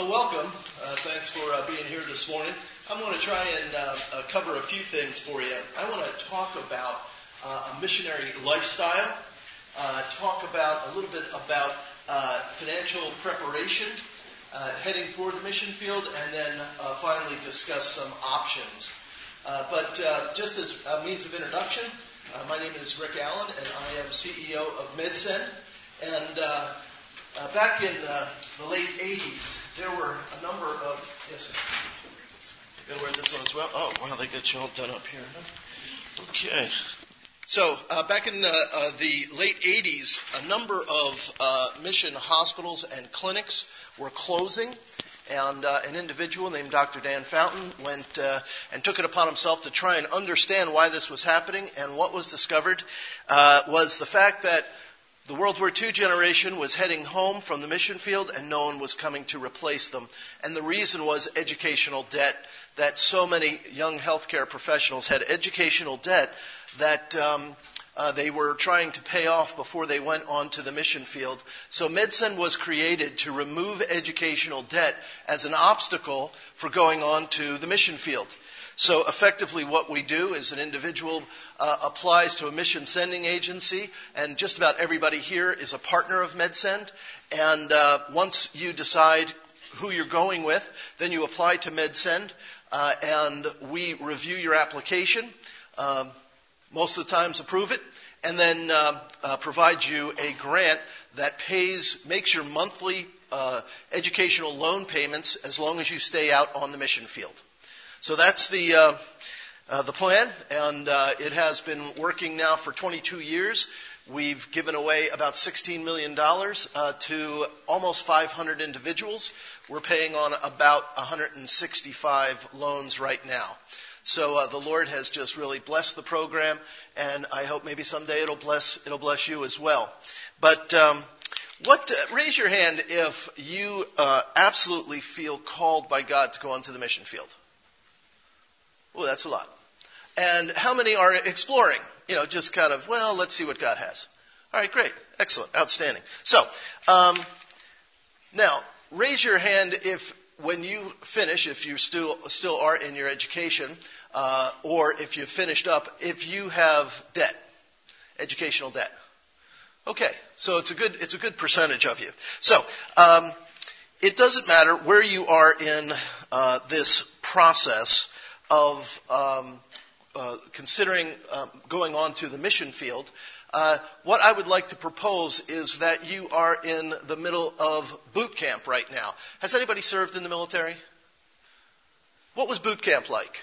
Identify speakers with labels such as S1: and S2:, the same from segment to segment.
S1: So, welcome. Uh, thanks for uh, being here this morning. I'm going to try and uh, uh cover a few things for you. I want to talk about uh, a missionary lifestyle, uh, talk about a little bit about financial preparation, heading for the mission field, and then finally discuss some options. but just as a means of introduction, my name is Rick Allen, and I am CEO of MedSend. And back in the late 80s, there were a number of. Yes, sir. Gotta wear this one as well. Oh, wow, they got you all done up here. Okay. So, uh, back in the, uh, the, late 80s, a number of uh, mission hospitals and clinics were closing. And uh, an individual named Dr. Dan Fountain went uh, and took it upon himself to try and understand why this was happening. And what was discovered uh, was the fact that the World War II generation was heading home from the mission field and no one was coming to replace them. And the reason was educational debt, that so many young healthcare professionals had educational debt that um, uh, they were trying to pay off before they went on to the mission field. So MedSend was created to remove educational debt as an obstacle for going on to the mission field. So effectively, what we do is an individual uh, applies to a mission sending agency, and just about everybody here is a partner of MedSend. And uh, once you decide who you're going with, then you apply to MedSend, uh, and we review your application. Um, most of the times, approve it, and then uh, uh, provide you a grant that pays, makes your monthly uh, educational loan payments as long as you stay out on the mission field. So that's the, uh, uh, the plan, and uh, it has been working now for 22 years. We've given away about $16 million uh, to almost 500 individuals. We're paying on about 165 loans right now. So uh, the Lord has just really blessed the program, and I hope maybe someday it'll bless it'll bless you as well. But um, what? Uh, raise your hand if you uh, absolutely feel called by God to go onto the mission field. Well, that's a lot. And how many are exploring? You know, just kind of, well, let's see what God has. All right, great. Excellent. Outstanding. So, um, now, raise your hand if when you finish, if you still, still are in your education, uh, or if you've finished up, if you have debt, educational debt. Okay, so it's a good, it's a good percentage of you. So, um, it doesn't matter where you are in uh, this process of um, uh, considering um, going on to the mission field, uh, what I would like to propose is that you are in the middle of boot camp right now. Has anybody served in the military? What was boot camp like?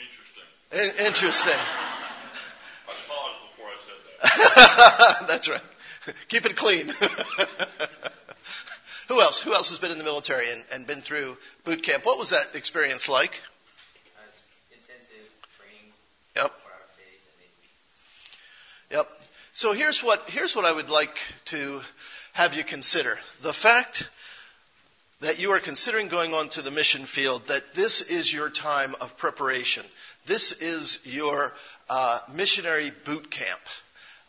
S2: Interesting.
S1: In- interesting.
S2: I paused before I said
S1: that. That's right. Keep it clean. Who else? Who else has been in the military and, and been through boot camp? What was that experience like?
S3: intensive training.
S1: Yep. Yep. So here's what here's what I would like to have you consider. The fact that you are considering going on to the mission field, that this is your time of preparation. This is your uh, missionary boot camp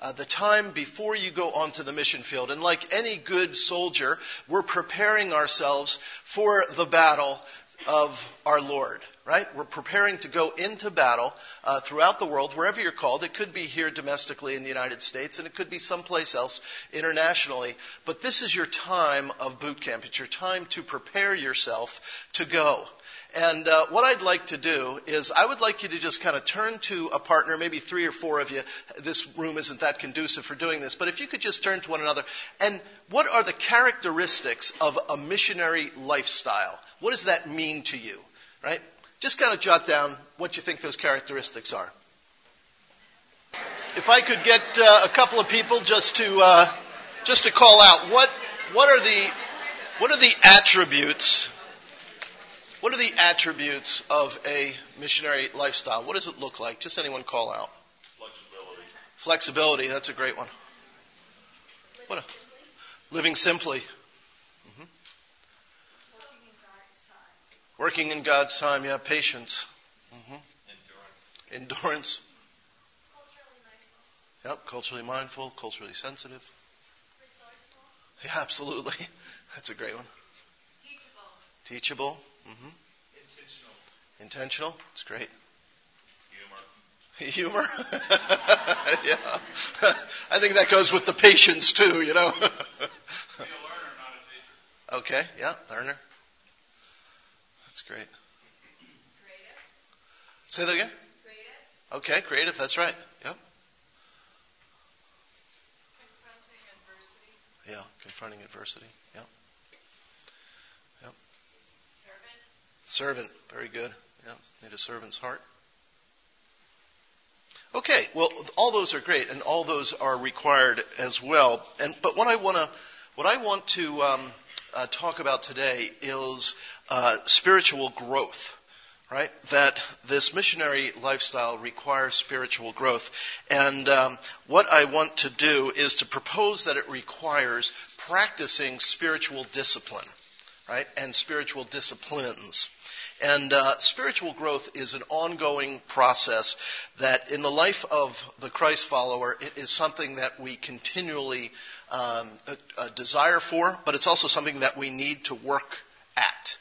S1: uh, the time before you go onto the mission field. And like any good soldier, we're preparing ourselves for the battle of our Lord, right? We're preparing to go into battle uh, throughout the world, wherever you're called. It could be here domestically in the United States, and it could be someplace else internationally. But this is your time of boot camp. It's your time to prepare yourself to go. And uh, what I'd like to do is I would like you to just kind of turn to a partner, maybe three or four of you. This room isn't that conducive for doing this, but if you could just turn to one another. And what are the characteristics of a missionary lifestyle? What does that mean to you? Right? Just kind of jot down what you think those characteristics are. If I could get uh, a couple of people just to uh, just to call out what what are the what are the attributes what are the attributes of a missionary lifestyle? What does it look like? Just anyone call out.
S2: Flexibility.
S1: Flexibility, that's a great one. What a, living simply. Mm-hmm. Working in God's time, yeah, patience.
S2: Mm-hmm.
S1: Endurance. Endurance. Yep, culturally mindful, culturally sensitive. Yeah, absolutely. That's a great one. Teachable. Hmm
S3: Intentional.
S1: Intentional. It's great.
S2: Humor.
S1: Humor. yeah. I think that goes with the patience too, you know.
S2: Be a learner, not a teacher.
S1: okay. Yeah. Learner. That's great.
S4: Creative.
S1: Say that again.
S4: Creative.
S1: Okay. Creative. That's right. Yep.
S4: Confronting adversity.
S1: Yeah. Confronting adversity. Yep.
S4: Servant.
S1: Very good. Yeah. Need a servant's heart. Okay, well, all those are great, and all those are required as well. And but what I want to what I want to um, uh, talk about today is uh, spiritual growth. Right, that this missionary lifestyle requires spiritual growth, and um, what I want to do is to propose that it requires practicing spiritual discipline, right, and spiritual disciplines. And uh, spiritual growth is an ongoing process that, in the life of the Christ follower, it is something that we continually um, desire for, but it's also something that we need to work at.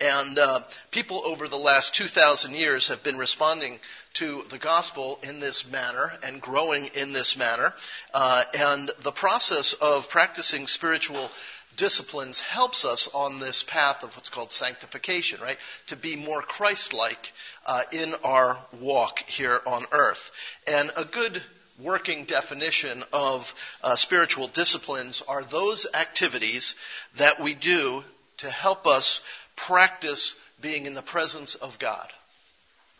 S1: And uh, people over the last 2,000 years have been responding to the gospel in this manner and growing in this manner. Uh, and the process of practicing spiritual disciplines helps us on this path of what's called sanctification, right? To be more Christ-like uh, in our walk here on earth. And a good working definition of uh, spiritual disciplines are those activities that we do to help us practice being in the presence of God.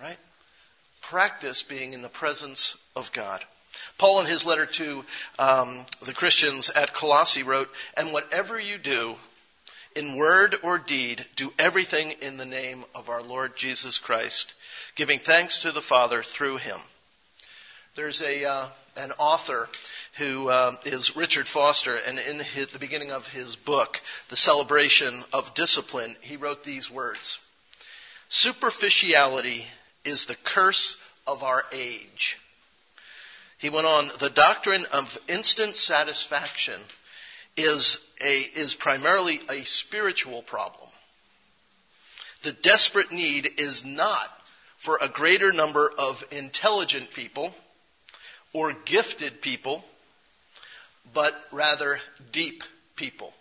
S1: Right? Practice being in the presence of God. Paul, in his letter to um, the Christians at Colossae, wrote, And whatever you do, in word or deed, do everything in the name of our Lord Jesus Christ, giving thanks to the Father through him. There's a, uh, an author who uh, is Richard Foster, and in his, the beginning of his book, The Celebration of Discipline, he wrote these words Superficiality is the curse of our age. He went on, the doctrine of instant satisfaction is a, is primarily a spiritual problem. The desperate need is not for a greater number of intelligent people or gifted people, but rather deep people.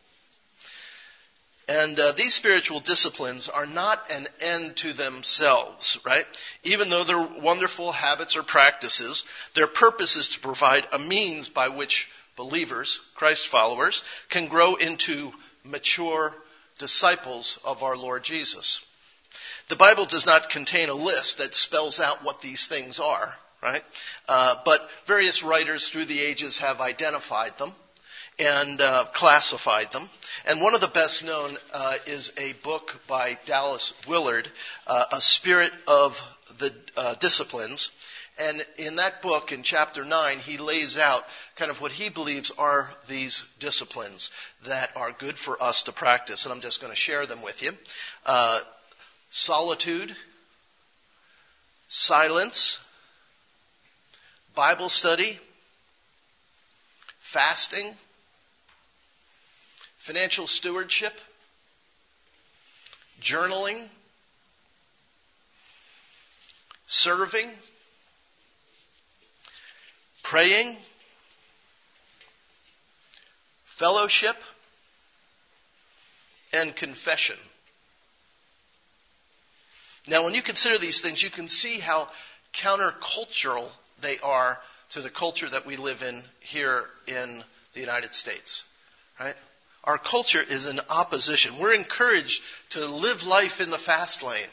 S1: And uh, these spiritual disciplines are not an end to themselves, right? Even though they're wonderful habits or practices, their purpose is to provide a means by which believers, Christ followers, can grow into mature disciples of our Lord Jesus. The Bible does not contain a list that spells out what these things are, right? Uh, but various writers through the ages have identified them and uh, classified them. And one of the best known uh, is a book by Dallas Willard, uh, A Spirit of the uh, Disciplines. And in that book, in chapter 9, he lays out kind of what he believes are these disciplines that are good for us to practice. And I'm just going to share them with you. Uh, solitude, silence, Bible study, fasting, financial stewardship, journaling, serving, praying, fellowship, and confession. Now, when you consider these things, you can see how countercultural they are to the culture that we live in here in the United States. Right? Our culture is in opposition. We're encouraged to live life in the fast lane.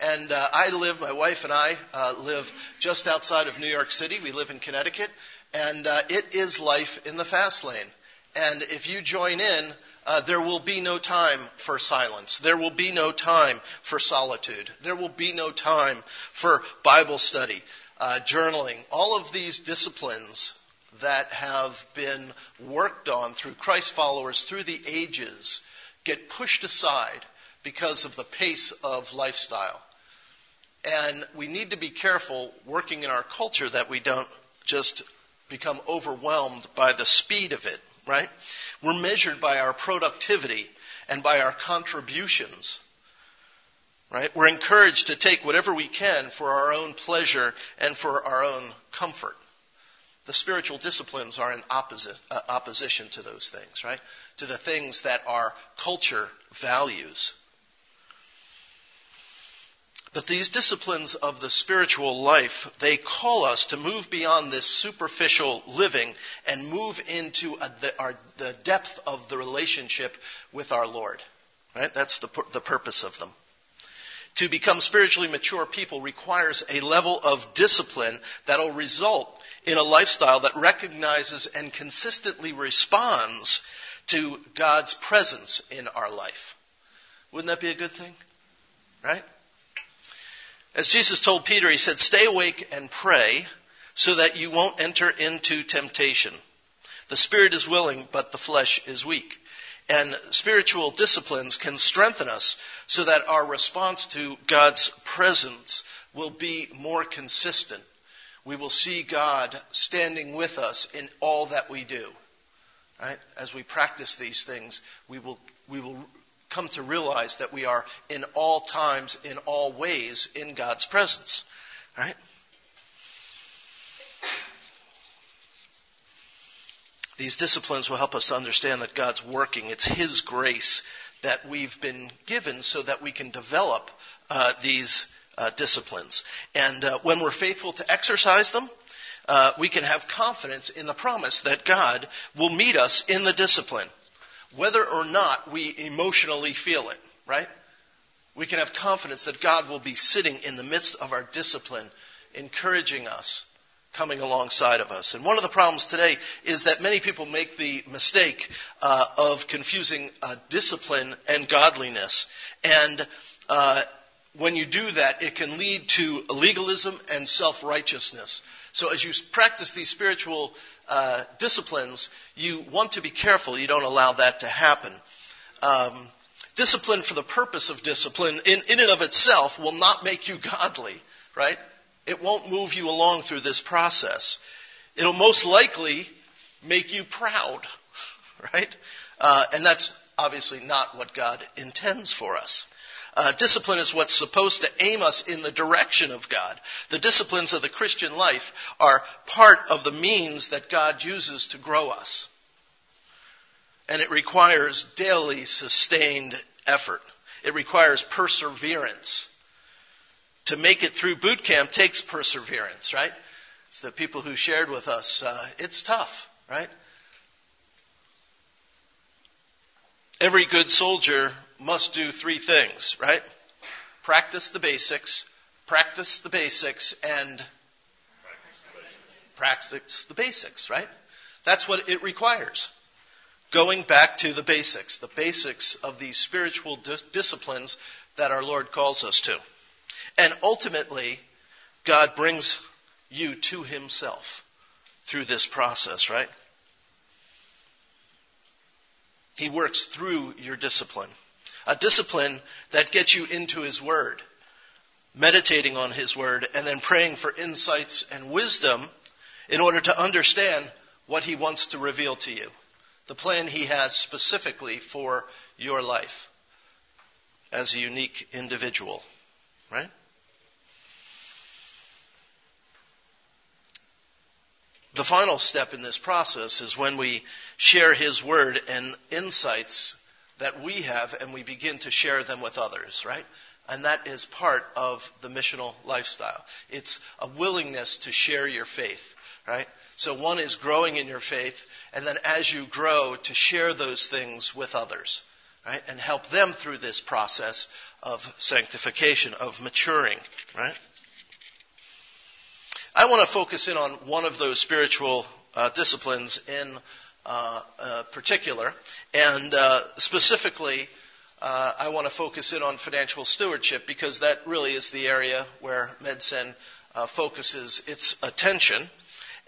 S1: And uh, I live, my wife and I uh, live just outside of New York City. We live in Connecticut. And uh, it is life in the fast lane. And if you join in, uh, there will be no time for silence. There will be no time for solitude. There will be no time for Bible study, uh, journaling. All of these disciplines that have been worked on through Christ followers through the ages get pushed aside because of the pace of lifestyle. And we need to be careful working in our culture that we don't just become overwhelmed by the speed of it, right? We're measured by our productivity and by our contributions. Right? We're encouraged to take whatever we can for our own pleasure and for our own comfort. The spiritual disciplines are in opposite, uh, opposition to those things, right? To the things that our culture values. But these disciplines of the spiritual life, they call us to move beyond this superficial living and move into a, the, our, the, depth of the relationship with our Lord. Right? That's the, the purpose of them. To become spiritually mature people requires a level of discipline that'll result in a lifestyle that recognizes and consistently responds to God's presence in our life. Wouldn't that be a good thing? Right? As Jesus told Peter, he said, Stay awake and pray so that you won't enter into temptation. The spirit is willing, but the flesh is weak. And spiritual disciplines can strengthen us so that our response to God's presence will be more consistent. We will see God standing with us in all that we do. Right? As we practice these things, we will, we will come to realize that we are in all times, in all ways, in God's presence. Right? These disciplines will help us to understand that God's working. It's His grace that we've been given so that we can develop uh, these uh, disciplines. And uh, when we're faithful to exercise them, uh, we can have confidence in the promise that God will meet us in the discipline whether or not we emotionally feel it, right? We can have confidence that God will be sitting in the midst of our discipline, encouraging us, coming alongside of us. And one of the problems today is that many people make the mistake uh, of confusing uh, discipline and godliness. And uh, when you do that, it can lead to legalism and self-righteousness. So as you practice these spiritual uh, disciplines, you want to be careful you don't allow that to happen. Um, discipline for the purpose of discipline, in, in and of itself, will not make you godly, right? It won't move you along through this process. It'll most likely make you proud, right? Uh, and that's obviously not what God intends for us. Uh, discipline is what's supposed to aim us in the direction of God. The disciplines of the Christian life are part of the means that God uses to grow us. And it requires daily sustained effort. It requires perseverance. To make it through boot camp takes perseverance, right? It's the people who shared with us. Uh, it's tough, right? Every good soldier must do three things, right? Practice the basics, practice the basics, and practice the basics, right? That's what it requires. Going back to the basics, the basics of these spiritual dis- disciplines that our Lord calls us to. And ultimately, God brings you to Himself through this process, right? He works through your discipline a discipline that gets you into His Word, meditating on His Word, and then praying for insights and wisdom in order to understand what He wants to reveal to you, the plan He has specifically for your life as a unique individual, right? The final step in this process is when we share His Word and insights that we have and we begin to share them with others, right? And that is part of the missional lifestyle. It's a willingness to share your faith, right? So one is growing in your faith, and then as you grow, to share those things with others, right? And help them through this process of sanctification, of maturing, right? I want to focus in on one of those spiritual uh, disciplines in uh, uh, particular. And uh, specifically, uh, I want to focus in on financial stewardship because that really is the area where MedSend uh, focuses its attention.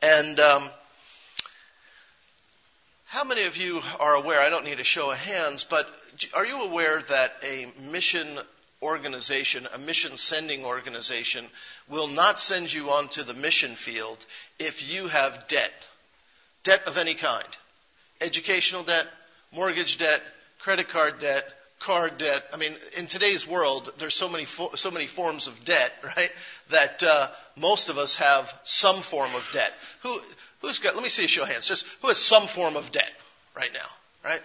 S1: And um, how many of you are aware? I don't need a show of hands, but are you aware that a mission organization, a mission sending organization, will not send you onto the mission field if you have debt? Debt of any kind educational debt, mortgage debt, credit card debt, card debt. I mean, in today's world, there's so many fo- so many forms of debt, right? That uh, most of us have some form of debt. Who who's got? Let me see a show of hands. Just who has some form of debt right now, right?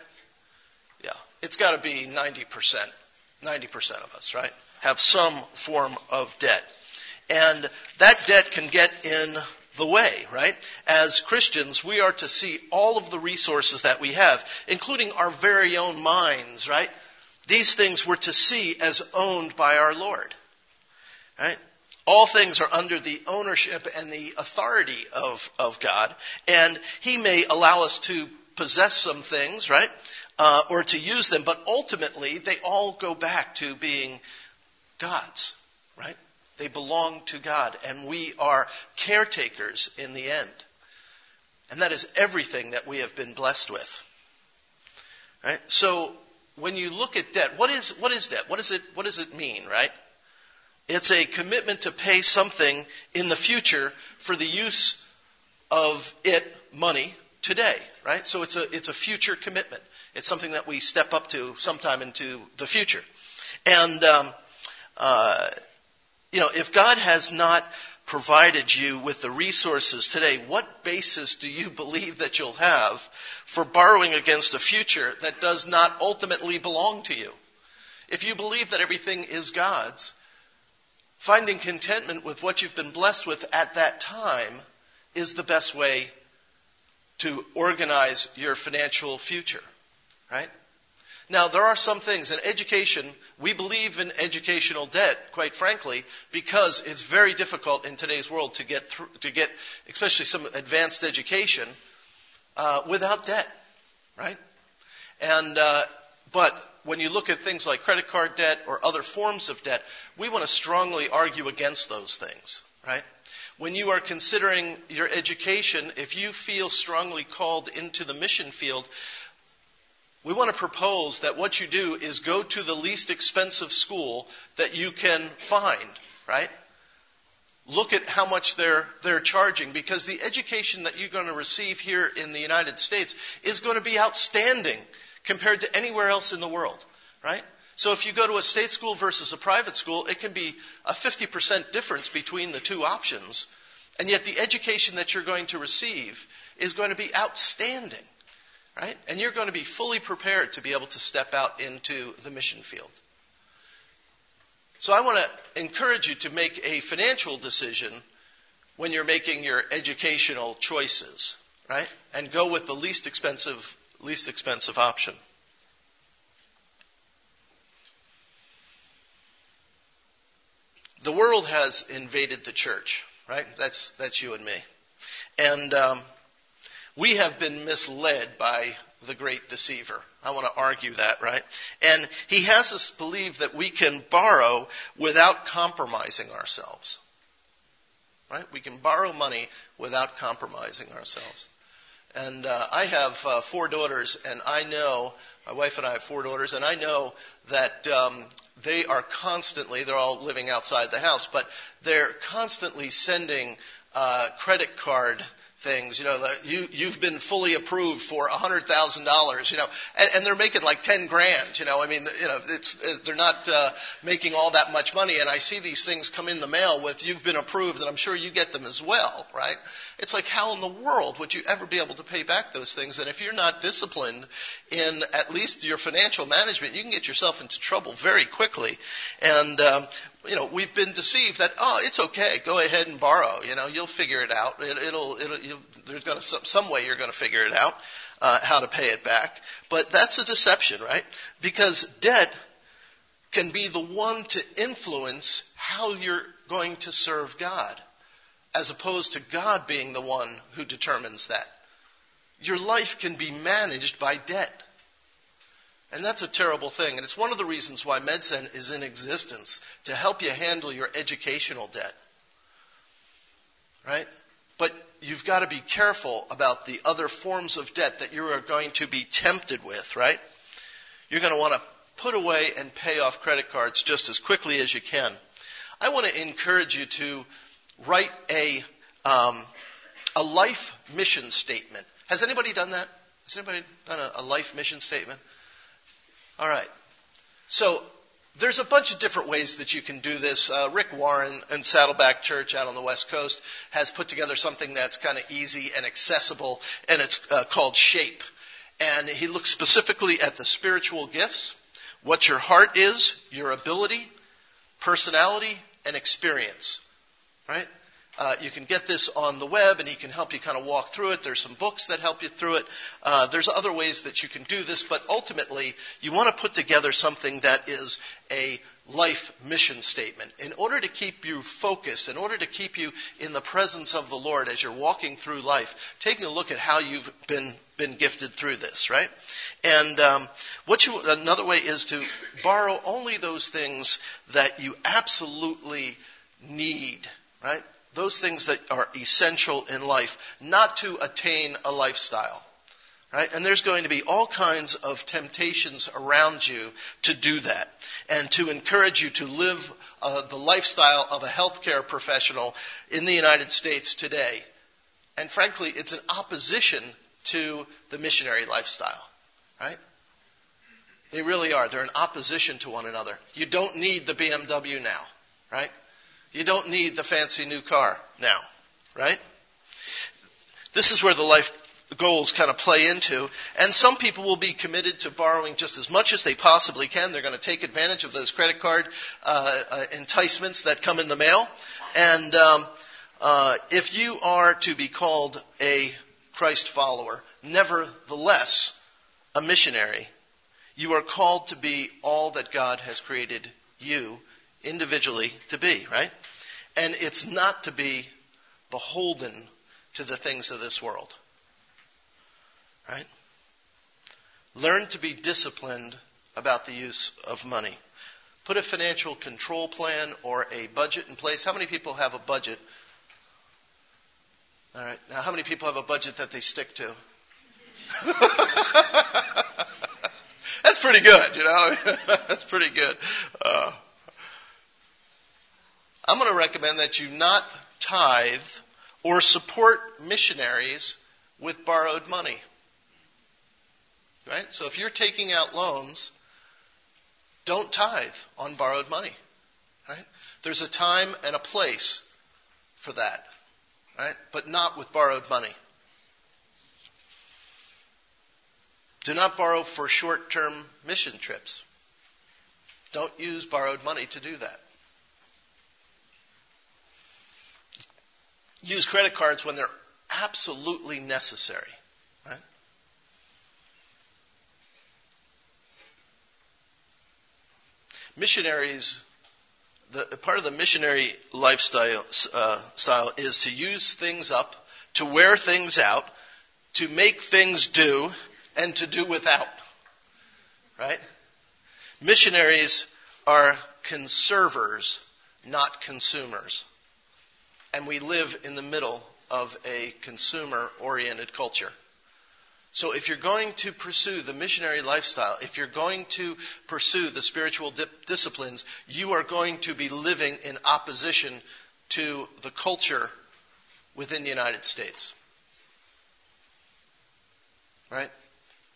S1: Yeah, it's got to be 90 percent. 90 percent of us, right, have some form of debt, and that debt can get in the way, right? As Christians, we are to see all of the resources that we have, including our very own minds, right? These things we're to see as owned by our Lord. Right? All things are under the ownership and the authority of, of God, and He may allow us to possess some things, right? Uh, or to use them, but ultimately they all go back to being God's, right? They belong to God, and we are caretakers in the end. And that is everything that we have been blessed with. Right? So when you look at debt, what is, what is debt? What does it, what does it mean, right? It's a commitment to pay something in the future for the use of it, money, today, right? So it's a, it's a future commitment. It's something that we step up to sometime into the future. And, um, uh, you know, if God has not provided you with the resources today, what basis do you believe that you'll have for borrowing against a future that does not ultimately belong to you? If you believe that everything is God's, finding contentment with what you've been blessed with at that time is the best way to organize your financial future, right? Now, there are some things in education, we believe in educational debt, quite frankly, because it's very difficult in today's world to get through, to get, especially some advanced education, uh, without debt, right? And, uh, but when you look at things like credit card debt or other forms of debt, we want to strongly argue against those things, right? When you are considering your education, if you feel strongly called into the mission field, we want to propose that what you do is go to the least expensive school that you can find, right? Look at how much they're, they're charging because the education that you're going to receive here in the United States is going to be outstanding compared to anywhere else in the world, right? So if you go to a state school versus a private school, it can be a 50% difference between the two options. And yet the education that you're going to receive is going to be outstanding. Right? And you're going to be fully prepared to be able to step out into the mission field. So I want to encourage you to make a financial decision when you're making your educational choices, right? And go with the least expensive least expensive option. The world has invaded the church, right? That's that's you and me, and um, we have been misled by the great deceiver. I want to argue that, right? And he has us believe that we can borrow without compromising ourselves. Right? We can borrow money without compromising ourselves. And uh, I have uh, four daughters, and I know, my wife and I have four daughters, and I know that um, they are constantly, they're all living outside the house, but they're constantly sending uh, credit card things. You know, you you've been fully approved for a hundred thousand dollars. You know, and, and they're making like ten grand. You know, I mean, you know, it's they're not uh, making all that much money. And I see these things come in the mail with "You've been approved," and I'm sure you get them as well, right? It's like how in the world would you ever be able to pay back those things? And if you're not disciplined in at least your financial management, you can get yourself into trouble very quickly. And um, you know, we've been deceived that oh, it's okay, go ahead and borrow. You know, you'll figure it out. It, it'll, it'll, you'll, there's to some, some way you're to figure it out uh, how to pay it back. But that's a deception, right? Because debt can be the one to influence how you're going to serve God, as opposed to God being the one who determines that. Your life can be managed by debt. And that's a terrible thing. And it's one of the reasons why MedSend is in existence to help you handle your educational debt. Right? But you've got to be careful about the other forms of debt that you are going to be tempted with, right? You're going to want to put away and pay off credit cards just as quickly as you can. I want to encourage you to write a, um, a life mission statement. Has anybody done that? Has anybody done a, a life mission statement? All right. So there's a bunch of different ways that you can do this. Uh, Rick Warren in Saddleback Church out on the West Coast has put together something that's kind of easy and accessible, and it's uh, called Shape. And he looks specifically at the spiritual gifts, what your heart is, your ability, personality, and experience. Right? Uh, you can get this on the web, and he can help you kind of walk through it. There's some books that help you through it. Uh, there's other ways that you can do this, but ultimately, you want to put together something that is a life mission statement. In order to keep you focused, in order to keep you in the presence of the Lord as you're walking through life, taking a look at how you've been been gifted through this, right? And um, what you another way is to borrow only those things that you absolutely need, right? Those things that are essential in life, not to attain a lifestyle. Right? And there's going to be all kinds of temptations around you to do that and to encourage you to live uh, the lifestyle of a healthcare professional in the United States today. And frankly, it's an opposition to the missionary lifestyle. Right? They really are. They're in opposition to one another. You don't need the BMW now. Right? You don't need the fancy new car now, right? This is where the life goals kind of play into. And some people will be committed to borrowing just as much as they possibly can. They're going to take advantage of those credit card uh, uh, enticements that come in the mail. And um, uh, if you are to be called a Christ follower, nevertheless a missionary, you are called to be all that God has created you individually to be, right? And it's not to be beholden to the things of this world. Right? Learn to be disciplined about the use of money. Put a financial control plan or a budget in place. How many people have a budget? All right. Now, how many people have a budget that they stick to? That's pretty good, you know. That's pretty good. Uh, I'm going to recommend that you not tithe or support missionaries with borrowed money. Right? So if you're taking out loans, don't tithe on borrowed money. Right? There's a time and a place for that. Right? But not with borrowed money. Do not borrow for short term mission trips. Don't use borrowed money to do that. Use credit cards when they're absolutely necessary. Right? Missionaries, the, part of the missionary lifestyle uh, style is to use things up, to wear things out, to make things do, and to do without. Right? Missionaries are conservers, not consumers and we live in the middle of a consumer oriented culture. So if you're going to pursue the missionary lifestyle, if you're going to pursue the spiritual disciplines, you are going to be living in opposition to the culture within the United States. Right?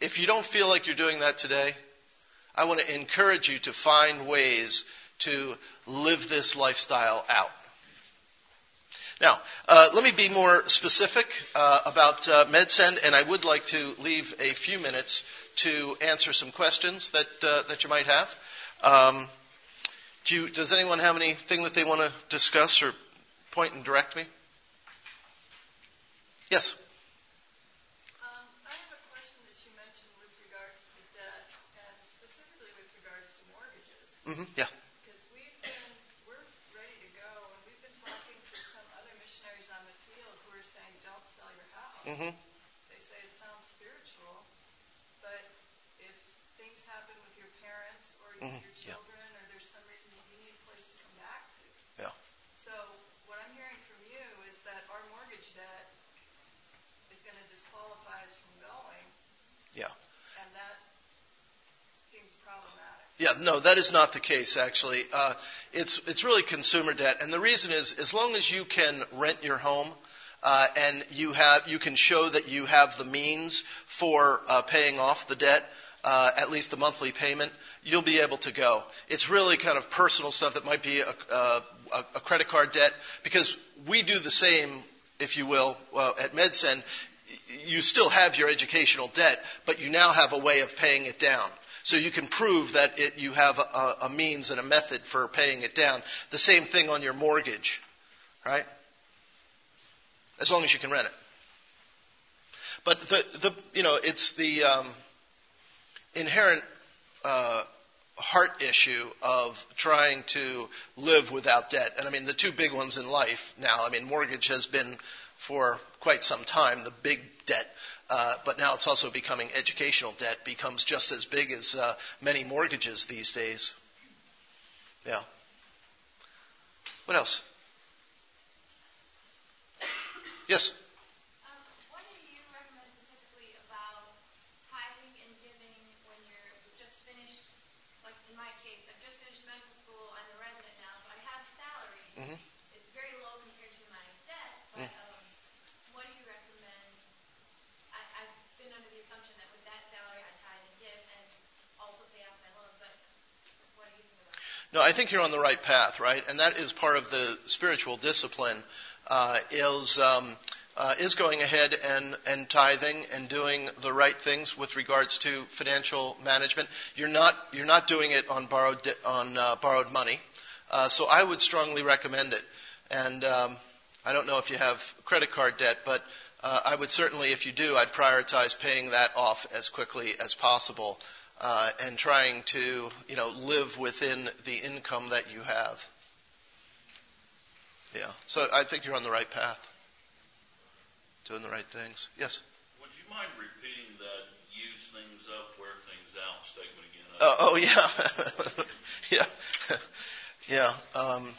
S1: If you don't feel like you're doing that today, I want to encourage you to find ways to live this lifestyle out. Now, uh, let me be more specific uh, about uh, MedSend, and I would like to leave a few minutes to answer some questions that uh, that you might have. Um, do you, does anyone have anything that they want to discuss or point and direct me? Yes.
S4: Um, I have a question that you mentioned with regards to debt, and specifically with regards to mortgages.
S1: Mm-hmm. Yeah.
S4: Mm-hmm. They say it sounds spiritual, but if things happen with your parents or mm-hmm. your children, yeah. or there's some reason you need a place to come back to.
S1: Yeah.
S4: So what I'm hearing from you is that our mortgage debt is going to disqualify us from going.
S1: Yeah.
S4: And that seems problematic.
S1: Yeah, no, that is not the case. Actually, uh, it's it's really consumer debt, and the reason is as long as you can rent your home uh, and you have you can show that you have the means for uh, paying off the debt. uh, at least the monthly payment, you'll be able to go. It's really kind of personal stuff that might be a, a, a credit card debt because we do the same, if you will, uh, at MedSend. You still have your educational debt, but you now have a way of paying it down. So you can prove that it, you have a, a means and a method for paying it down. The same thing on your mortgage, right? As long as you can rent it. But the, the you know, it's the um, inherent uh, heart issue of trying to live without debt. And I mean, the two big ones in life now, I mean, mortgage has been for quite some time the big debt. Uh, but now it's also becoming educational debt becomes just as big as uh, many mortgages these days. Yeah. What else? Yes.
S5: What do you recommend specifically about tithing and giving when you're just finished like in my case I've just finished medical school, I'm a resident now, so I have salary. Mm-hmm. It's very low compared to my debt, mm. um, what do you recommend? I've been under the assumption that with that salary I tithe and give and also pay off my loan, but what do you think about
S1: No, I think you're on the right path, right? And that is part of the spiritual discipline. Uh, is um, uh, is going ahead and, and tithing and doing the right things with regards to financial management. You're not you're not doing it on borrowed on uh, borrowed money. Uh, so I would strongly recommend it. And um, I don't know if you have credit card debt, but uh, I would certainly, if you do, I'd prioritize paying that off as quickly as possible uh, and trying to, you know, live within the income that you have. Yeah. So I think you're on the right path. Doing the right things. Yes.
S2: Would you mind repeating that use things up, wear things out statement again?
S1: Uh, oh yeah, yeah, yeah. Um,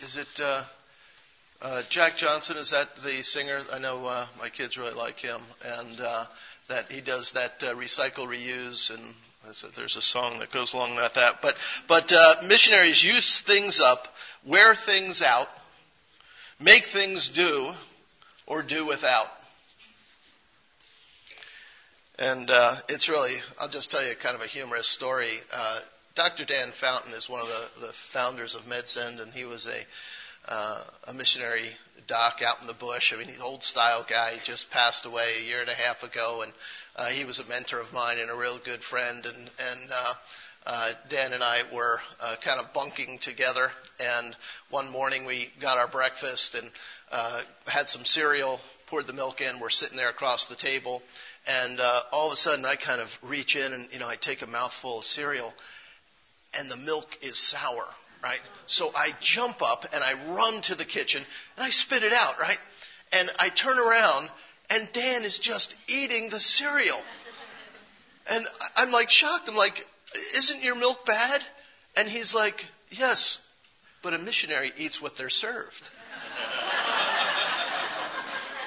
S1: is it uh, uh, Jack Johnson? Is that the singer? I know uh, my kids really like him, and uh, that he does that uh, recycle, reuse, and there's a song that goes along with that. But but uh, missionaries use things up, wear things out, make things do, or do without. And uh, it's really, I'll just tell you kind of a humorous story. Uh, Dr. Dan Fountain is one of the, the founders of MedSend, and he was a, uh, a missionary doc out in the bush. I mean, he's an old style guy. He just passed away a year and a half ago, and uh, he was a mentor of mine and a real good friend. And and uh, uh, Dan and I were uh, kind of bunking together. And one morning we got our breakfast and uh, had some cereal, poured the milk in. We're sitting there across the table, and uh, all of a sudden I kind of reach in and you know I take a mouthful of cereal, and the milk is sour right? So I jump up and I run to the kitchen and I spit it out, right? And I turn around and Dan is just eating the cereal. And I'm like shocked. I'm like, isn't your milk bad? And he's like, yes, but a missionary eats what they're served.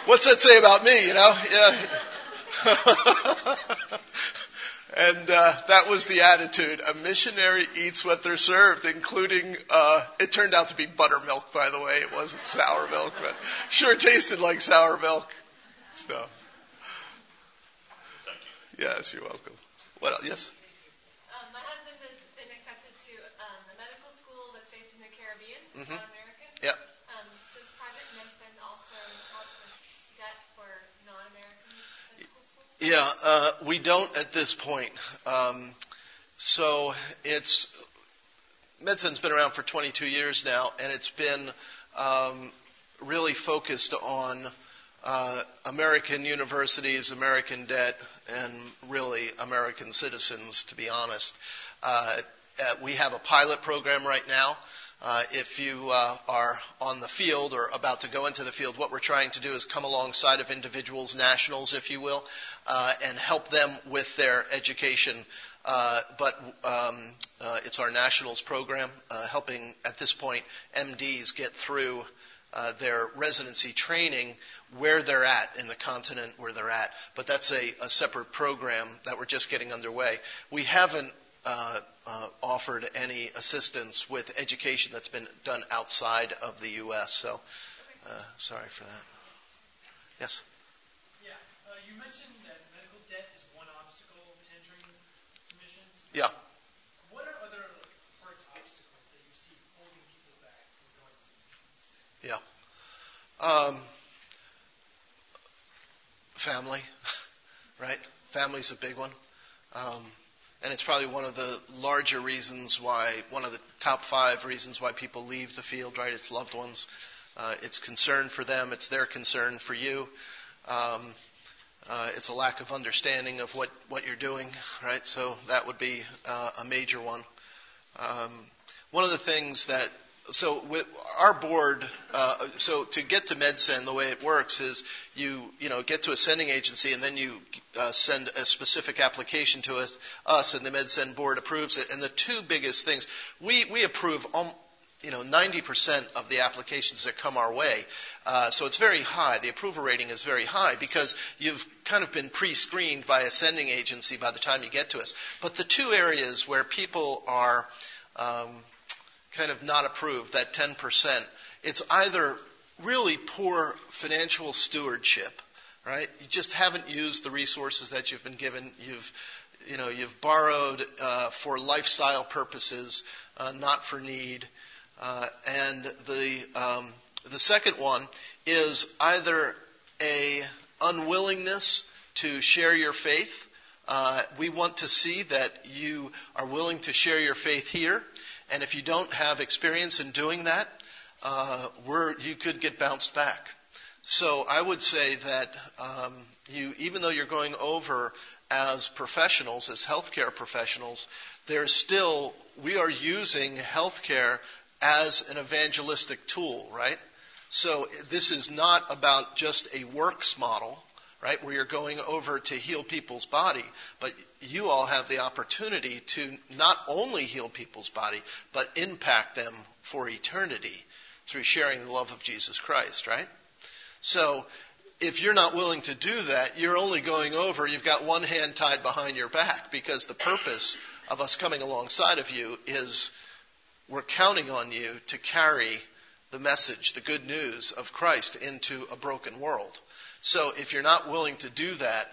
S1: What's that say about me, you know? Yeah. And uh, that was the attitude. A missionary eats what they're served, including, uh, it turned out to be buttermilk, by the way. It wasn't sour milk, but sure tasted like sour milk. So.
S2: Thank you.
S1: Yes, you're welcome. What else? Yes?
S6: Um, my husband has been accepted to um, a medical school that's based in the Caribbean, mm-hmm. not American.
S1: Yep. Yeah, uh, we don't at this point. Um, so it's MedSend's been around for 22 years now, and it's been um, really focused on uh, American universities, American debt, and really American citizens, to be honest. Uh, uh we have a pilot program right now uh, if you uh, are on the field or about to go into the field, what we're trying to do is come alongside of individuals, nationals, if you will, uh, and help them with their education. Uh, but um, uh, it's our nationals program, helping at this point MDs get through their residency training where they're at in the continent where they're at. But that's a, a separate program that we're just getting underway. We haven't uh, uh, offered any assistance with education that's been done outside of the U.S. So, uh, sorry for that. Yes.
S5: Yeah, uh, you mentioned that medical debt is
S7: one obstacle to entering missions. Yeah. What are other like, hard obstacles that you see holding people back from going to missions?
S1: Yeah. Um, family, right? Family's a big one. Um, and it's probably one of the larger reasons why, one of the top five reasons why people leave the field, right? It's loved ones. Uh, it's concern for them. It's their concern for you. Um, uh, it's a lack of understanding of what, what you're doing, right? So that would be uh, a major one. Um, one of the things that so with our board, uh, so to get to MedSend, the way it works is you you know get to a sending agency and then you uh, send a specific application to us, us, and the MedSend board approves it. And the two biggest things we we approve. Um, you know, 90% of the applications that come our way. Uh, so it's very high. The approval rating is very high because you've kind of been pre-screened by a sending agency by the time you get to us. But the two areas where people are um, kind of not approved, that 10%, it's either really poor financial stewardship, right? You just haven't used the resources that you've been given. You've, you know, you've borrowed uh, for lifestyle purposes, uh, not for need. Uh, and the um, the second one is either a unwillingness to share your faith. Uh, we want to see that you are willing to share your faith here, and if you don't have experience in doing that, uh, you could get bounced back. So I would say that um, you, even though you're going over as professionals, as healthcare professionals, there's still we are using healthcare as an evangelistic tool, right? So this is not about just a works model right? Where you're going over to heal people's body, but you all have the opportunity to not only heal people's body, but impact them for eternity through sharing the love of Jesus Christ, right? So, if you're not willing to do that, you're only going over, you've got one hand tied behind your back because the purpose of us coming alongside of you is we're counting on you to carry the message, the good news of Christ into a broken world. So if you're not willing to do that,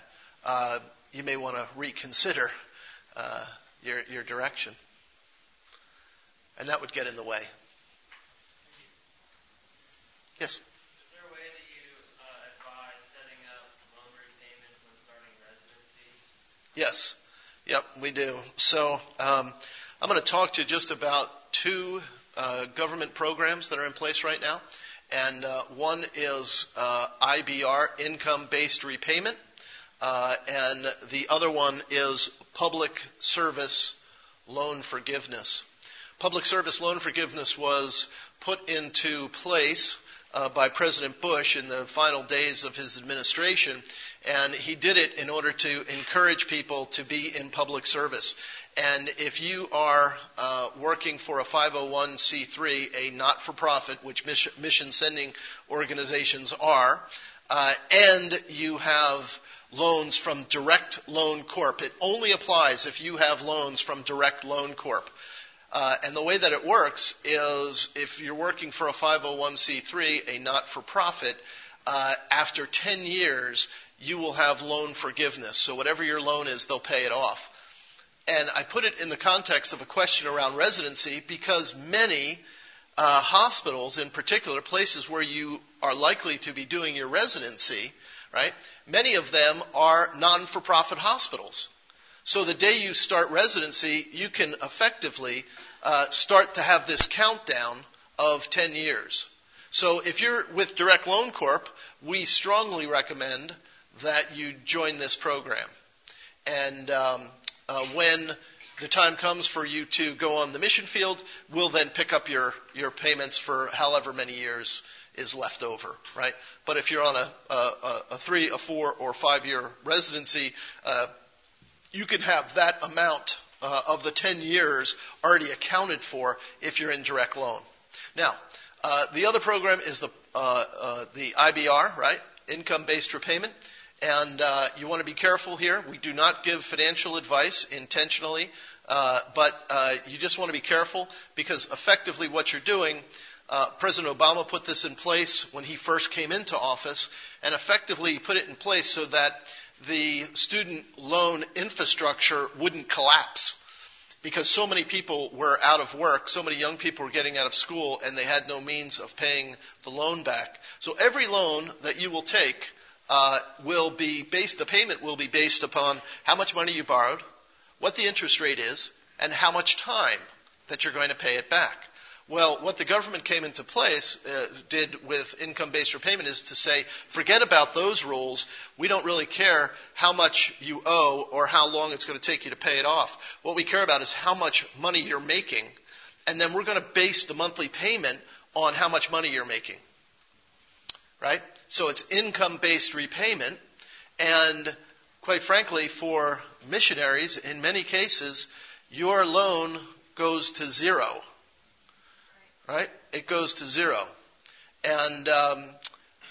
S1: uh, you may want to reconsider uh, your, your direction. And that would get in the way. Yes? Yes. Yep, we do. So um, I'm going to talk to you just about two uh, government programs that are in place right now and uh, one is uh, IBR, income-based repayment, uh, and the other one is public service loan forgiveness. Public service loan forgiveness was put into place uh, by President Bush in the final days of his administration, and he did it in order to encourage people to be in public service. And if you are uh, working for a 501c3, a not for profit, which mission sending organizations are, uh, and you have loans from Direct Loan Corp, it only applies if you have loans from Direct Loan Corp. Uh, and the way that it works is if you're working for a 501c3, a not for profit, uh, after 10 years, you will have loan forgiveness. So whatever your loan is, they'll pay it off. And I put it in the context of a question around residency because many uh, hospitals, in particular, places where you are likely to be doing your residency, right? Many of them are non for profit hospitals. So the day you start residency, you can effectively uh, start to have this countdown of 10 years. So if you're with Direct Loan Corp, we strongly recommend that you join this program. And um, uh, when the time comes for you to go on the mission field, we'll then pick up your, your payments for however many years is left over, right? But if you're on a, a, a three, a four, or five year residency, uh, you can have that amount uh, of the 10 years already accounted for if you're in direct loan. Now, uh, the other program is the, uh, uh, the IBR, right? Income based repayment. And uh, you want to be careful here. We do not give financial advice intentionally, uh, but uh, you just want to be careful because effectively what you're doing, uh, President Obama put this in place when he first came into office, and effectively he put it in place so that the student loan infrastructure wouldn't collapse because so many people were out of work, so many young people were getting out of school, and they had no means of paying the loan back. So every loan that you will take uh, will be based, the payment will be based upon how much money you borrowed, what the interest rate is, and how much time that you're going to pay it back. Well, what the government came into place uh, did with income-based repayment is to say, forget about those rules. We don't really care how much you owe or how long it's going to take you to pay it off. What we care about is how much money you're making, and then we're going to base the monthly payment on how much money you're making. Right? So it's income-based repayment, and quite frankly, for missionaries, in many cases, your loan goes to zero right? It goes to zero. And um,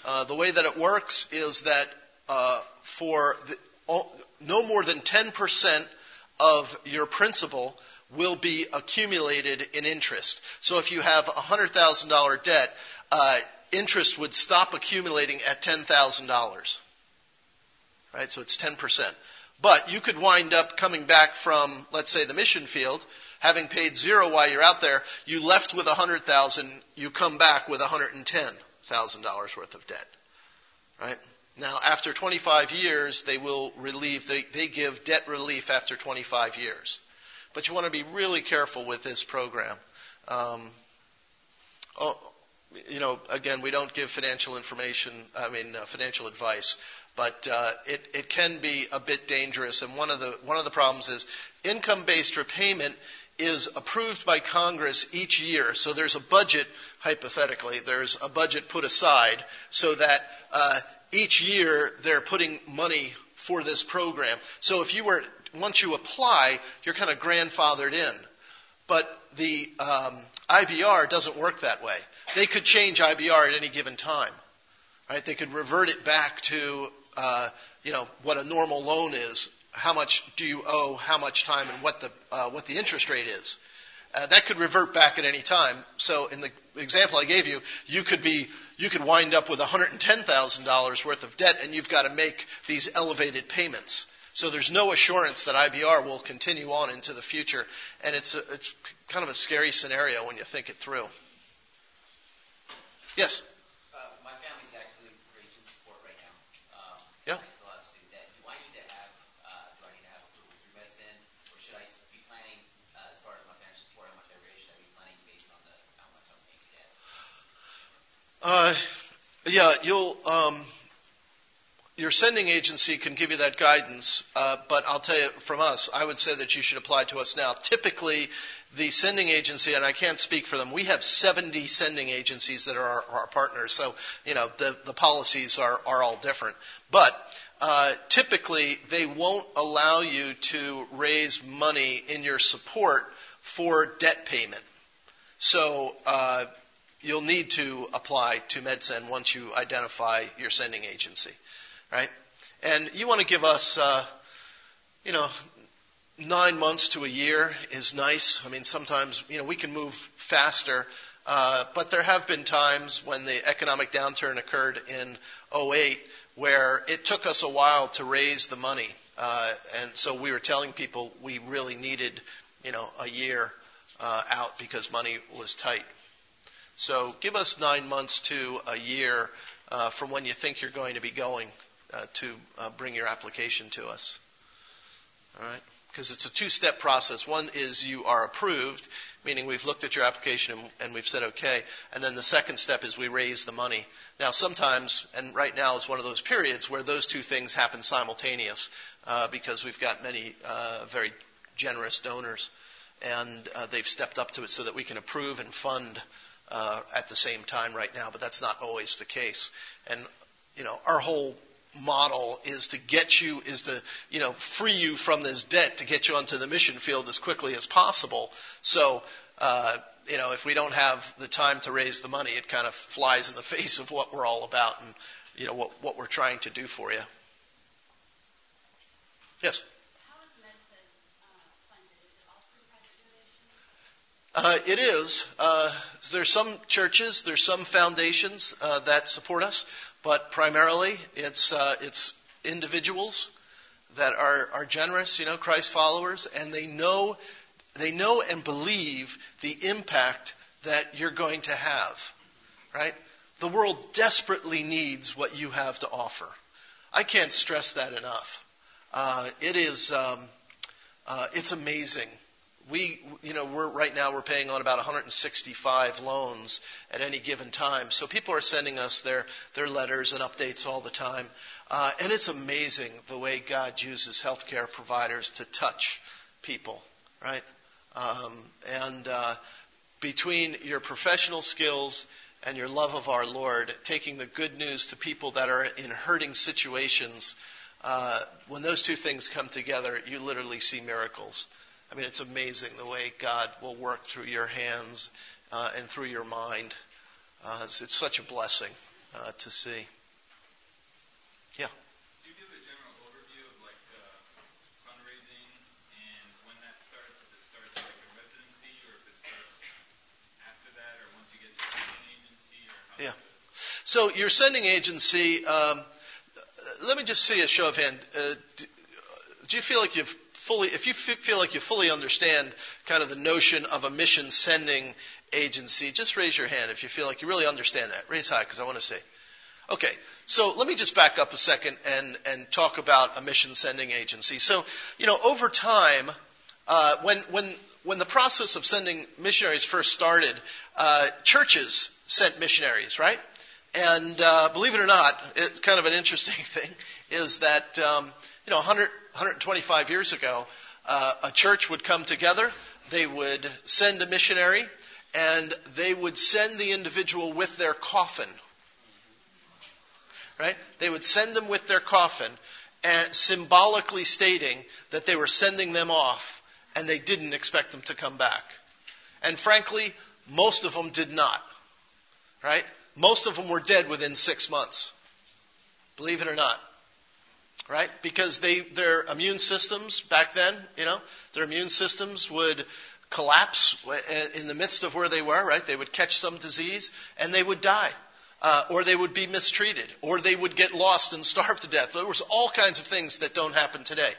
S1: uh, the way that it works is that uh, for the, no more than 10% of your principal will be accumulated in interest. So if you have a $100,000 debt, uh, interest would stop accumulating at $10,000. Right? So it's 10%. But you could wind up coming back from, let's say, the mission field, having paid zero while you're out there, you left with a hundred thousand, you come back with a hundred and ten thousand dollars worth of debt. Right? Now, after 25 years, they will relieve, they, they give debt relief after 25 years. But you want to be really careful with this program. Um, oh, you know, again, we don't give financial information, I mean, uh, financial advice, but uh, it, it can be a bit dangerous. And one of the one of the problems is income-based repayment is approved by Congress each year. So there's a budget, hypothetically, there's a budget put aside so that uh, each year they're putting money for this program. So if you were, once you apply, you're kind of grandfathered in. But the um, IBR doesn't work that way. They could change IBR at any given time. Right? They could revert it back to uh, you know what a normal loan is how much do you owe, how much time, and what the, uh, what the interest rate is. Uh, that could revert back at any time. So in the example I gave you, you could be, you could wind up with $110,000 worth of debt and you've got to make these elevated payments. So there's no assurance that IBR will continue on into the future. And it's, a, it's kind of a scary scenario when you think it through. Yes?
S3: Uh, my family's actually raising support right now. Um,
S1: yeah.
S3: I still have to do that. Do I need to have
S1: uh,
S3: do I need to have approval through MedSend, or should I be planning uh, as part of my financial support how much I raise? Should I be planning based on the how much I'm making debt?
S1: Uh, yeah, you'll. Um, your sending agency can give you that guidance, uh, but I'll tell you from us, I would say that you should apply to us now. Typically, the sending agency, and I can't speak for them, we have 70 sending agencies that are our, our partners, so, you know, the, the policies are, are all different. But uh, typically, they won't allow you to raise money in your support for debt payment. So, uh, you'll need to apply to MedSend once you identify your sending agency, right? And you want to give us, uh, you know, nine months to a year is nice. I mean, sometimes, you know, we can move faster, uh, but there have been times when the economic downturn occurred in 08 where it took us a while to raise the money. Uh, and so we were telling people we really needed, you know, a year uh, out because money was tight. So give us nine months to a year uh, from when you think you're going to be going uh, to uh, bring your application to us. All right? Because it's a two step process. One is you are approved, meaning we've looked at your application and, and we've said okay. And then the second step is we raise the money. Now, sometimes, and right now is one of those periods where those two things happen simultaneous uh, because we've got many uh, very generous donors. And uh, they've stepped up to it so that we can approve and fund uh, at the same time right now, but that's not always the case. And you know, our whole model is to get you is to you know free you from this debt to get you onto the mission field as quickly as possible. So uh, you know, if we don't have the time to raise the money, it kind of flies in the face of what we're all about and you know what what we're trying to do for you. Yes. Uh, it is. Uh, there's some churches, there's some foundations uh, that support us, but primarily it's uh, it's individuals that are are generous, you know, Christ followers, and they know they know and believe the impact that you're going to have. Right? The world desperately needs what you have to offer. I can't stress that enough. Uh, it is, um, uh, it's amazing. We, you know, we're right now we're paying on about 165 loans at any given time. So people are sending us their their letters and updates all the time, uh, and it's amazing the way God uses healthcare providers to touch people, right? Um, and uh, between your professional skills and your love of our Lord, taking the good news to people that are in hurting situations, uh, when those two things come together, you literally see miracles. I mean, it's amazing the way God will work through your hands uh, and through your mind. Uh, it's, it's, such a blessing uh, to see. Yeah. Yeah. So your
S8: residency or if it starts after that or once you get to
S1: sending agency? Yeah. So, your sending agency, um, let me just see a show of hand. Uh, do, do, you feel like you've fully, if you feel like you fully understand kind of the notion of a mission sending agency, just raise your hand if you feel like you really understand that. Raise high because I want to see. Okay, so let me just back up a second and, and talk about a mission sending agency. So, you know, over time, uh, when, when, when the process of sending missionaries first started, uh, churches sent missionaries, right? And uh, believe it or not, it's kind of an interesting thing is that um, you know 100, 125 years ago, uh, a church would come together, they would send a missionary, and they would send the individual with their coffin. Right? They would send them with their coffin, and symbolically stating that they were sending them off, and they didn't expect them to come back. And frankly, most of them did not. Right? Most of them were dead within six months. Believe it or not. Right? Because they, their immune systems back then, you know, their immune systems would collapse in the midst of where they were, right? They would catch some disease and they would die. Uh, or they would be mistreated, or they would get lost and starve to death. There was all kinds of things that don't happen today.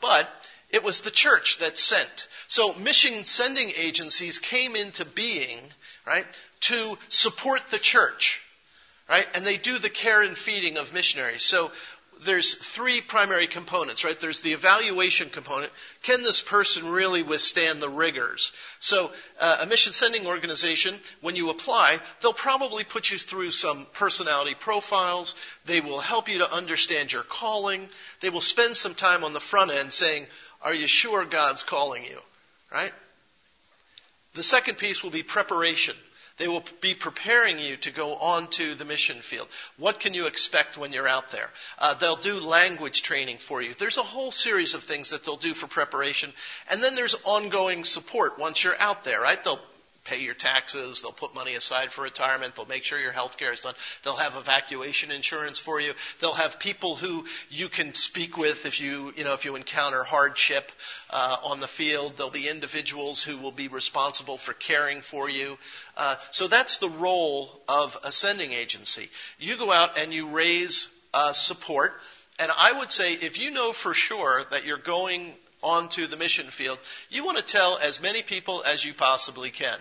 S1: But it was the church that sent. So mission sending agencies came into being, right, to support the church, right? And they do the care and feeding of missionaries. So there's three primary components, right? There's the evaluation component. Can this person really withstand the rigors? So, uh, a mission sending organization, when you apply, they'll probably put you through some personality profiles. They will help you to understand your calling. They will spend some time on the front end saying, Are you sure God's calling you? Right? The second piece will be preparation. They will be preparing you to go onto the mission field. What can you expect when you're out there? Uh, they'll do language training for you. There's a whole series of things that they'll do for preparation. And then there's ongoing support once you're out there, right? They'll pay your taxes. They'll put money aside for retirement. They'll make sure your health care is done. They'll have evacuation insurance for you. They'll have people who you can speak with if you, you know, if you encounter hardship uh, on the field. There'll be individuals who will be responsible for caring for you. Uh, so that's the role of a sending agency. You go out and you raise uh, support. And I would say if you know for sure that you're going onto the mission field, you want to tell as many people as you possibly can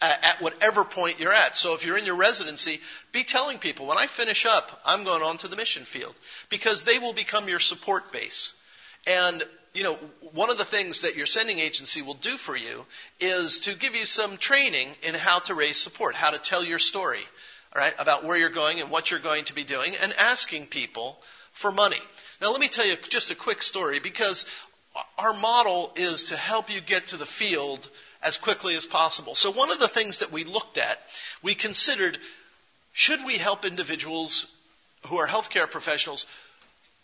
S1: uh, at whatever point you're at. So if you're in your residency, be telling people, when I finish up, I'm going on to the mission field because they will become your support base. And, you know, one of the things that your sending agency will do for you is to give you some training in how to raise support, how to tell your story, all right, about where you're going and what you're going to be doing and asking people for money. Now, let me tell you just a quick story because our model is to help you get to the field as quickly as possible. So one of the things that we looked at, we considered, should we help individuals who are healthcare professionals,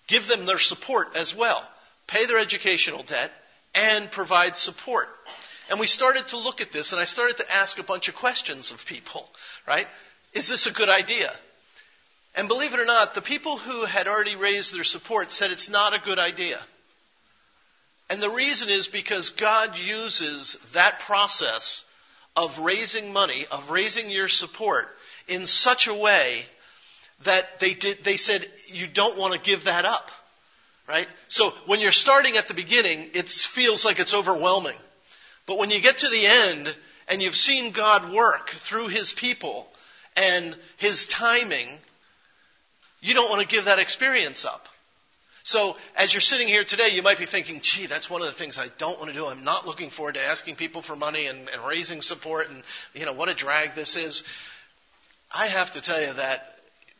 S1: give them their support as well, pay their educational debt, and provide support. And we started to look at this, and I started to ask a bunch of questions of people, right? Is this a good idea? And believe it or not, the people who had already raised their support said it's not a good idea. And the reason is because God uses that process of raising money, of raising your support in such a way that they did, they said, you don't want to give that up. Right? So when you're starting at the beginning, it feels like it's overwhelming. But when you get to the end and you've seen God work through His people and His timing, you don't want to give that experience up. So as you're sitting here today, you might be thinking, gee, that's one of the things I don't want to do. I'm not looking forward to asking people for money and, and raising support and, you know, what a drag this is. I have to tell you that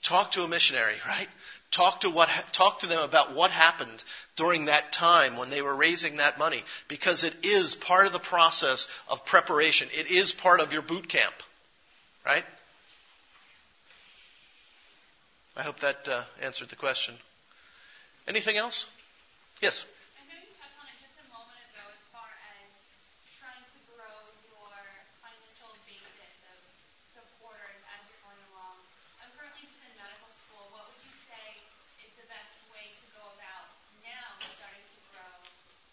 S1: talk to a missionary, right? Talk to what, talk to them about what happened during that time when they were raising that money because it is part of the process of preparation. It is part of your boot camp, right? I hope that uh, answered the question. Anything else? Yes.
S5: I know you touched on it just a moment ago as far as trying to grow your financial basis of supporters as you're going along. I'm currently just in medical school. What would you say is the best way to go about now starting to grow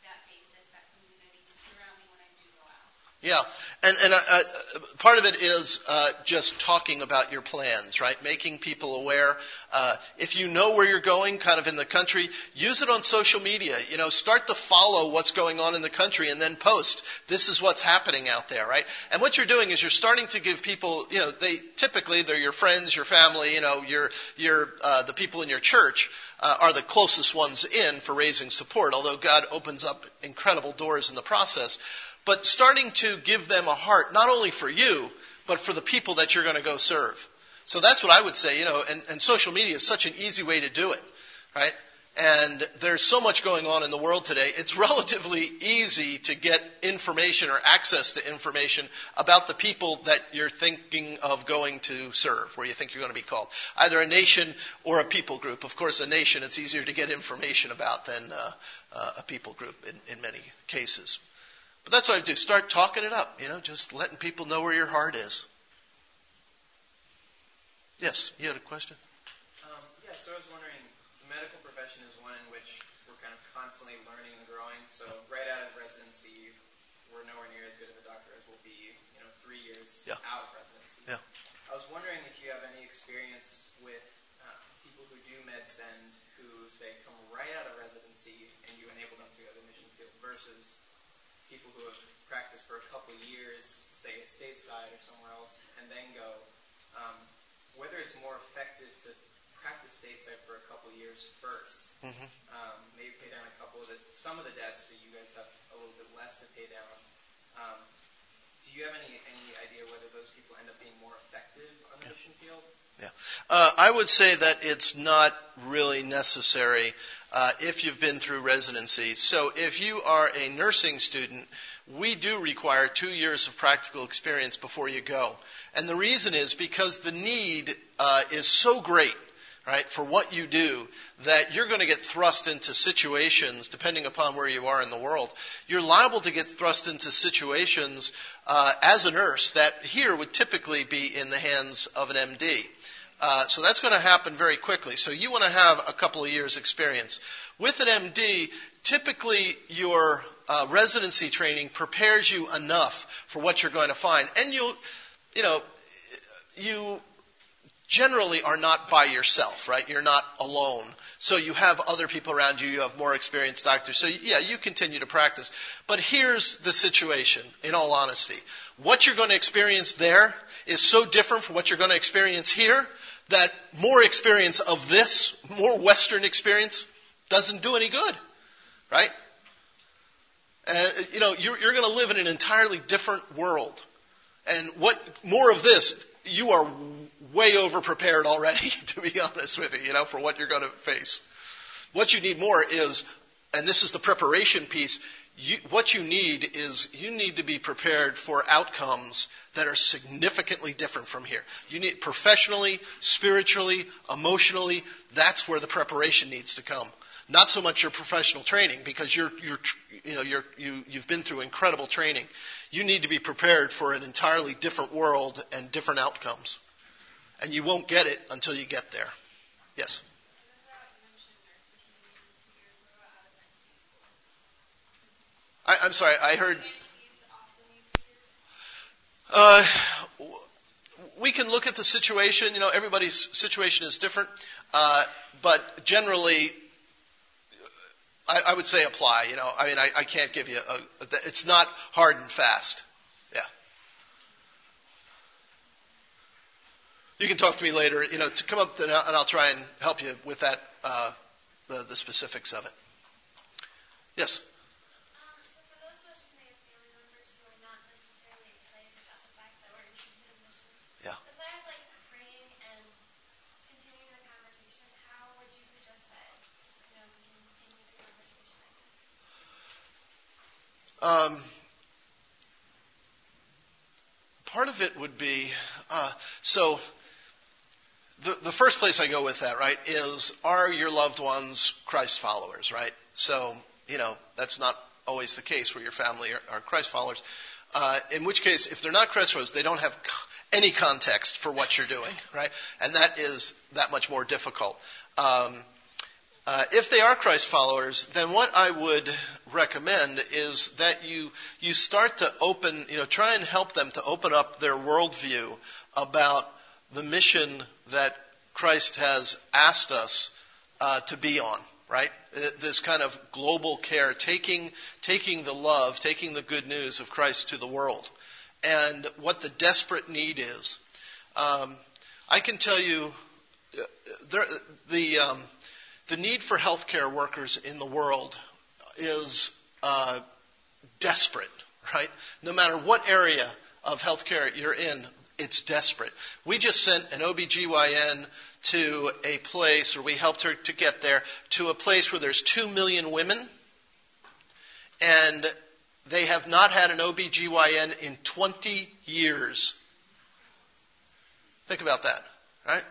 S5: that basis, that community around me when I do go out?
S1: Yeah, and and uh, uh, part of it is uh, just talking about your plans, right? Making people aware. Uh, if you know where you're going, kind of in the country, use it on social media. You know, start to follow what's going on in the country, and then post. This is what's happening out there, right? And what you're doing is you're starting to give people. You know, they typically they're your friends, your family. You know, your your uh, the people in your church. Uh, are the closest ones in for raising support, although God opens up incredible doors in the process but starting to give them a heart, not only for you, but for the people that you're going to go serve. So that's what I would say, you know, and, and social media is such an easy way to do it, right? And there's so much going on in the world today. It's relatively easy to get information or access to information about the people that you're thinking of going to serve, where you think you're going to be called. Either a nation or a people group. Of course, a nation it's easier to get information about than uh, uh, a people group in, in many cases. But that's what I do. Start talking it up, you know, just letting people know where your heart is. Yes, you had a question?
S9: Um, yeah, so I was wondering, the medical profession is one in which we're kind of constantly learning and growing. So right out of residency, we're nowhere near as good of a doctor as we'll be, you know, three years
S1: yeah.
S9: out of residency.
S1: Yeah.
S9: I was wondering if you have any experience with uh, people who do MedSend who say come right out of residency and you enable them to go to the mission field versus people who have practiced for a couple of years, say stateside or somewhere else, and then go, um, whether it's more effective to practice stateside for a couple of years 1st mm-hmm. um, maybe pay down a couple of the, some of the debts so you guys have a little bit less to pay down. Um, do you have any, any idea whether those people end up being more effective on the yeah. mission field?
S1: Yeah. Uh, I would say that it's not really necessary uh, if you've been through residency. So if you are a nursing student, we do require two years of practical experience before you go. And the reason is because the need uh, is so great right, for what you do, that you're going to get thrust into situations, depending upon where you are in the world, you're liable to get thrust into situations uh, as a nurse that here would typically be in the hands of an MD. Uh, so that's going to happen very quickly. So you want to have a couple of years experience. With an MD, typically your uh, residency training prepares you enough for what you're going to find. And you, you know, you generally are not by yourself, right? You're not alone. So you have other people around you, you have more experienced doctors. So yeah, you continue to practice. But here's the situation, in all honesty. What you're going to experience there is so different from what you're going to experience here that more experience of this, more Western experience, doesn't do any good. Right? And, you know, you're, you're going to live in an entirely different world. And what, more of this, you are way over prepared already, to be honest with you, you know, for what you're going to face. What you need more is, and this is the preparation piece, you, what you need is you need to be prepared for outcomes that are significantly different from here. You need professionally, spiritually, emotionally, that's where the preparation needs to come. Not so much your professional training because you're, you're, you know, you're, you, you've been through incredible training. You need to be prepared for an entirely different world and different outcomes. And you won't get it until you get there. Yes? I, am sorry, I heard. Uh, we can look at the situation. You know, everybody's situation is different, uh, but generally, I, I, would say apply. You know, I mean, I, I can't give you a. It's not hard and fast. Yeah. You can talk to me later. You know, to come up and I'll try and help you with that uh, the, the specifics of it. Yes.
S5: Um, so for those of us who may have family members who are not necessarily excited about the fact that we're interested in mission,
S1: Yeah.
S5: aside of like praying and continuing the conversation, how would you suggest that you know we continue the conversation? I guess.
S1: Um, part of it would be uh, so. The, the first place I go with that, right, is are your loved ones Christ followers, right? So, you know, that's not always the case where your family are, are Christ followers. Uh, in which case, if they're not Christ followers, they don't have any context for what you're doing, right? And that is that much more difficult. Um, uh, if they are Christ followers, then what I would recommend is that you you start to open, you know, try and help them to open up their worldview about the mission that Christ has asked us uh, to be on. Right, Uh, this kind of global care, taking taking the love, taking the good news of Christ to the world, and what the desperate need is. Um, I can tell you, uh, there, the um, the need for healthcare workers in the world is uh, desperate, right? No matter what area of healthcare you're in, it's desperate. We just sent an OBGYN to a place, or we helped her to get there, to a place where there's two million women, and they have not had an OBGYN in 20 years. Think about that, right?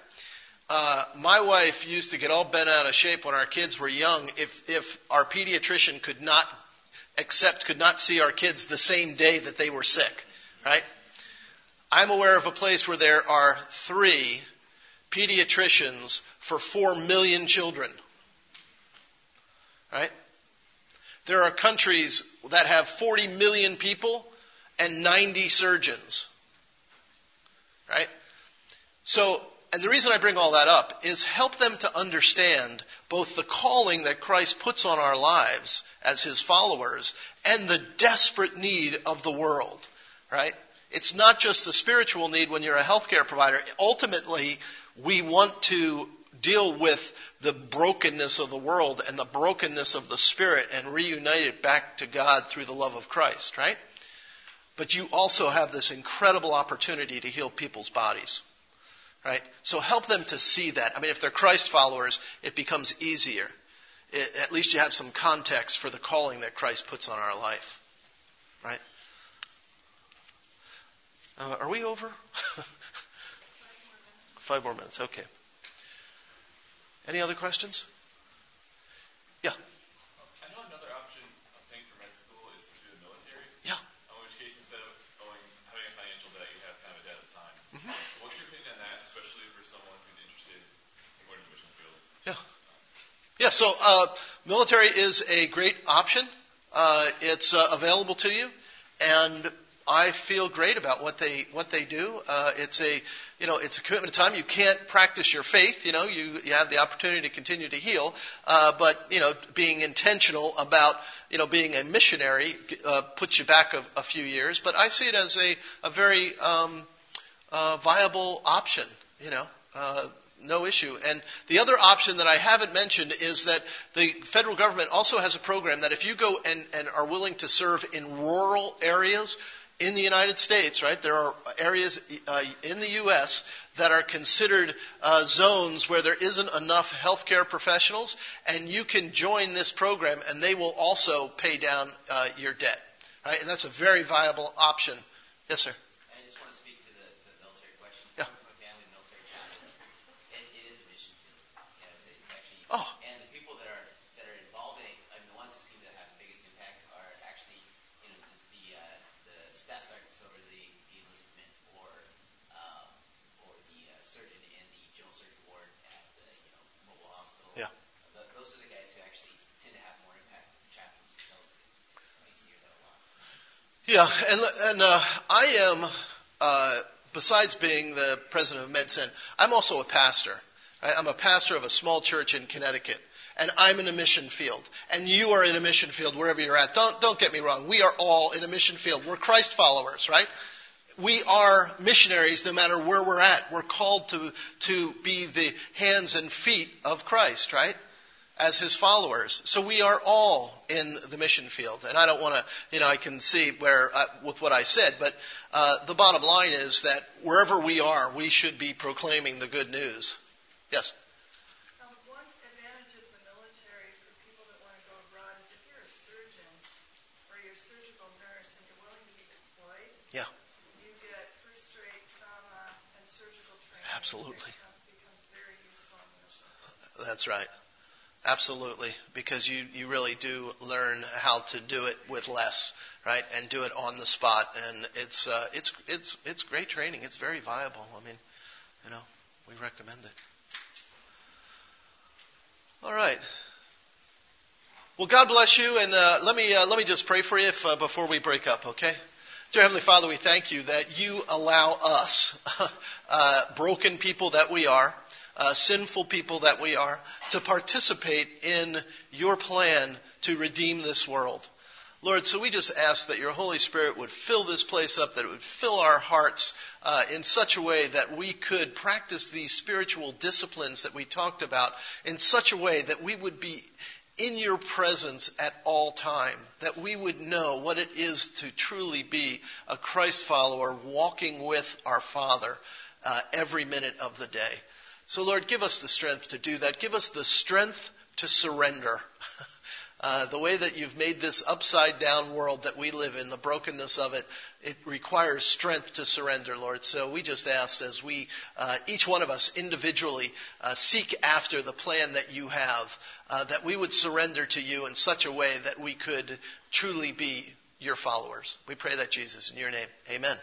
S1: Uh, my wife used to get all bent out of shape when our kids were young if, if our pediatrician could not accept, could not see our kids the same day that they were sick, right? I'm aware of a place where there are three pediatricians for four million children, right? There are countries that have 40 million people and 90 surgeons, right? So, and the reason I bring all that up is help them to understand both the calling that Christ puts on our lives as his followers and the desperate need of the world, right? It's not just the spiritual need when you're a healthcare provider. Ultimately, we want to deal with the brokenness of the world and the brokenness of the spirit and reunite it back to God through the love of Christ, right? But you also have this incredible opportunity to heal people's bodies. Right? So help them to see that. I mean, if they're Christ followers, it becomes easier. It, at least you have some context for the calling that Christ puts on our life. Right? Uh, are we over? Five more minutes. Okay. Any other questions? Yeah.
S10: I know another option of paying for med school is through the military.
S1: Yeah.
S10: In which case, instead of owing, having a financial debt, you have kind of a debt of time.
S1: Mhm.
S10: What's your opinion on that, especially for someone who's interested in going to the mission field?
S1: Yeah. Yeah, so uh, military is a great option. Uh, it's uh, available to you, and I feel great about what they what they do. Uh, it's a you know it's a commitment of time. You can't practice your faith. You know you you have the opportunity to continue to heal, uh, but you know being intentional about you know being a missionary uh, puts you back a, a few years. But I see it as a a very um, uh, viable option. You know. Uh, no issue. And the other option that I haven't mentioned is that the federal government also has a program that if you go and, and are willing to serve in rural areas in the United States, right, there are areas uh, in the U.S. that are considered uh, zones where there isn't enough healthcare professionals, and you can join this program and they will also pay down uh, your debt. Right? And that's a very viable option. Yes, sir.
S3: I just want to speak to the, the military question.
S1: Yeah.
S3: Coming from a family of military chaplains, it, it is a mission field. You know, it's, it's actually,
S1: Oh.
S3: and the people that are that are involved in it, I mean, the ones who seem to have the biggest impact are actually, you know, the the, uh, the staff sergeants over the, the enlistment or um, or the uh, surgeon in the general surgery ward at the you know mobile hospital.
S1: Yeah.
S3: Th those are the guys who actually tend to have more impact than chaplains themselves. So I used to hear that a lot.
S1: Yeah, and and uh, I am, uh, besides being the president of MedSend, I'm also a pastor. Right? I'm a pastor of a small church in Connecticut, and I'm in a mission field, and you are in a mission field wherever you're at. Don't don't get me wrong. We are all in a mission field. We're Christ followers, right? We are missionaries no matter where we're at. We're called to to be the hands and feet of Christ, right? As his followers. So we are all in the mission field. And I don't want to, you know, I can see where, uh, with what I said, but uh, the bottom line is that wherever we are, we should be proclaiming the good news. Yes?
S4: One advantage of the military for people that want to go abroad is if you're a surgeon or you're a surgical nurse and you're willing to be deployed,
S1: Yeah.
S4: you get first rate trauma and surgical training.
S1: Absolutely.
S4: That becomes very useful in the mission.
S1: That's right. Absolutely, because you, you really do learn how to do it with less, right, and do it on the spot, and it's uh, it's it's it's great training. It's very viable. I mean, you know, we recommend it. All right. Well, God bless you, and uh, let me uh, let me just pray for you if, uh, before we break up, okay? Dear Heavenly Father, we thank you that you allow us, uh, broken people that we are, uh, sinful people that we are, to participate in your plan to redeem this world. Lord, so we just ask that your Holy Spirit would fill this place up, that it would fill our hearts uh, in such a way that we could practice these spiritual disciplines that we talked about in such a way that we would be in your presence at all time, that we would know what it is to truly be a Christ follower walking with our Father uh, every minute of the day. So, Lord, give us the strength to do that. Give us the strength to surrender. Uh, the way that you've made this upside down world that we live in, the brokenness of it, it requires strength to surrender, Lord. So we just ask as we, uh, each one of us individually, uh, seek after the plan that you have, uh, that we would surrender to you in such a way that we could truly be your followers. We pray that, Jesus, in your name. Amen.